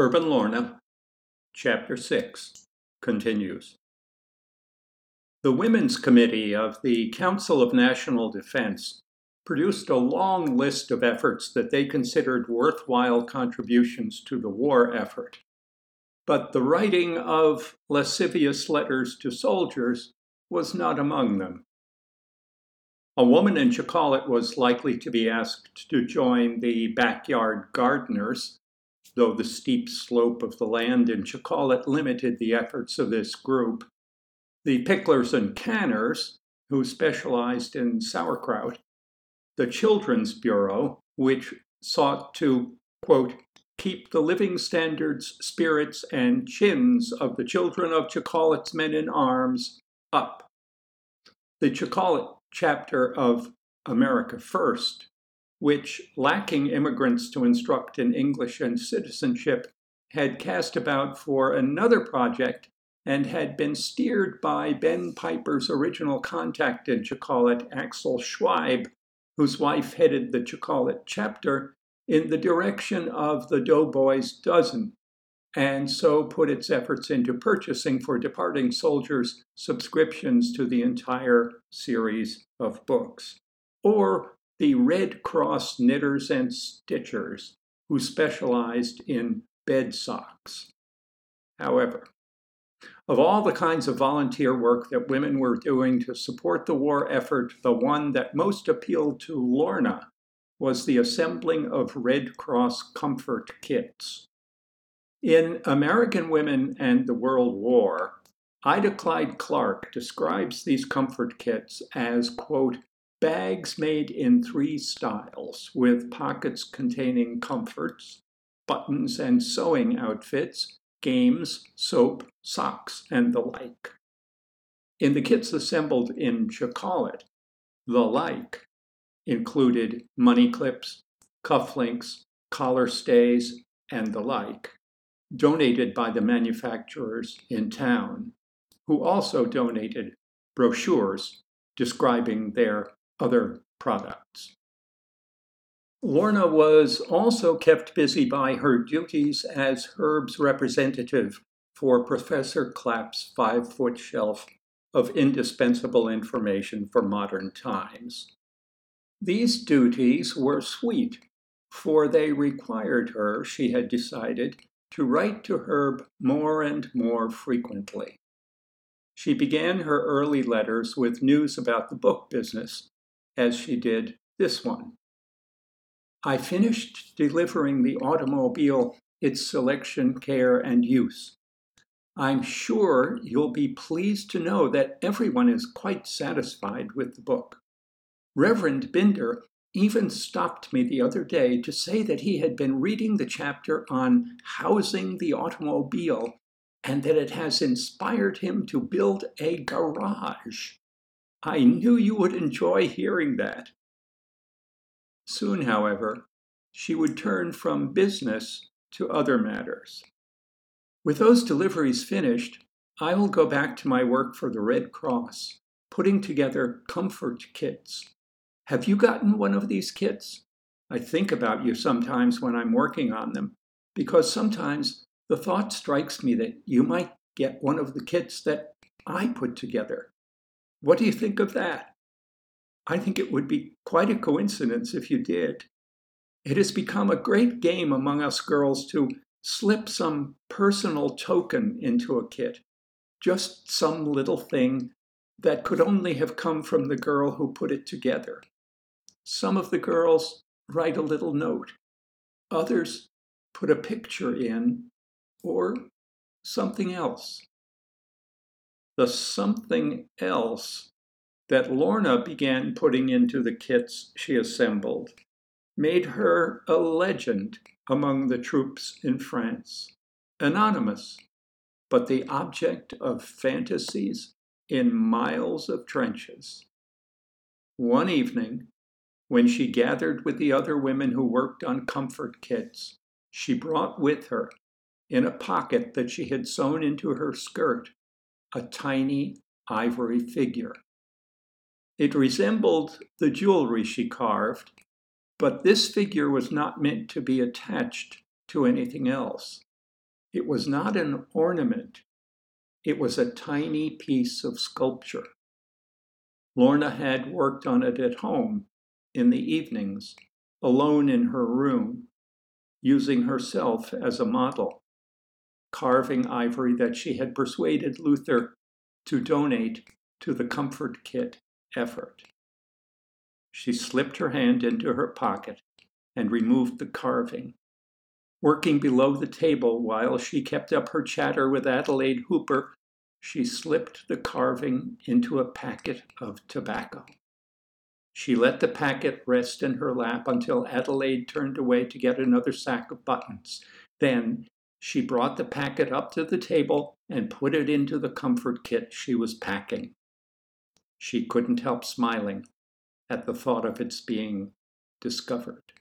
Herb 'n' Lorna, Chapter 6, continues. The Women's Committee of the Council of National Defense produced a long list of efforts that they considered worthwhile contributions to the war effort. But the writing of lascivious letters to soldiers was not among them. A woman in Chacallit was likely to be asked to join the backyard gardeners, though the steep slope of the land in Chacallit limited the efforts of this group. The picklers and canners, who specialized in sauerkraut, the Children's Bureau, which sought to, quote, keep the living standards, spirits, and chins of the children of Chacallit's men in arms up. The Chacallit chapter of America First, which, lacking immigrants to instruct in English and citizenship, had cast about for another project and had been steered by Ben Piper's original contact in Chacallit, Axel Schweib, whose wife headed the Chacallit chapter, in the direction of the Doughboys Dozen, and so put its efforts into purchasing for departing soldiers subscriptions to the entire series of books. Or the Red Cross Knitters and Stitchers, who specialized in bed socks. However, of all the kinds of volunteer work that women were doing to support the war effort, the one that most appealed to Lorna was the assembling of Red Cross comfort kits. In American Women and the World War, Ida Clyde Clarke describes these comfort kits as, quote, bags made in three styles, with pockets containing comforts, buttons and sewing outfits, games, soap, socks, and the like. In the kits assembled in Chacallit, the like included money clips, cufflinks, collar stays, and the like donated by the manufacturers in town, who also donated brochures describing their other products. Lorna was also kept busy by her duties as Herb's representative for Professor Clapp's five foot shelf of indispensable information for modern times. These duties were sweet, for they required her, she had decided, to write to Herb more and more frequently. She began her early letters with news about the book business, as she did this one. I finished delivering the automobile, its selection, care, and use. I'm sure you'll be pleased to know that everyone is quite satisfied with the book. Reverend Binder even stopped me the other day to say that he had been reading the chapter on housing the automobile and that it has inspired him to build a garage. I knew you would enjoy hearing that. Soon, however, she would turn from business to other matters. With those deliveries finished, I will go back to my work for the Red Cross, putting together comfort kits have you gotten one of these kits? I think about you sometimes when I'm working on them, because sometimes the thought strikes me that you might get one of the kits that I put together. What do you think of that? I think it would be quite a coincidence if you did. It has become a great game among us girls to slip some personal token into a kit, just some little thing that could only have come from the girl who put it together. Some of the girls write a little note, others put a picture in, or something else. The something else that Lorna began putting into the kits she assembled made her a legend among the troops in France, anonymous, but the object of fantasies in miles of trenches. One evening, when she gathered with the other women who worked on comfort kits, she brought with her, in a pocket that she had sewn into her skirt, a tiny ivory figure. It resembled the jewelry she carved, but this figure was not meant to be attached to anything else. It was not an ornament, it was a tiny piece of sculpture. Lorna had worked on it at home in the evenings, alone in her room, using herself as a model, carving ivory that she had persuaded Luther to donate to the Comfort Kit effort. She slipped her hand into her pocket and removed the carving. Working below the table while she kept up her chatter with Adelaide Hooper, she slipped the carving into a packet of tobacco. She let the packet rest in her lap until Adelaide turned away to get another sack of buttons. Then she brought the packet up to the table and put it into the comfort kit she was packing. She couldn't help smiling at the thought of its being discovered.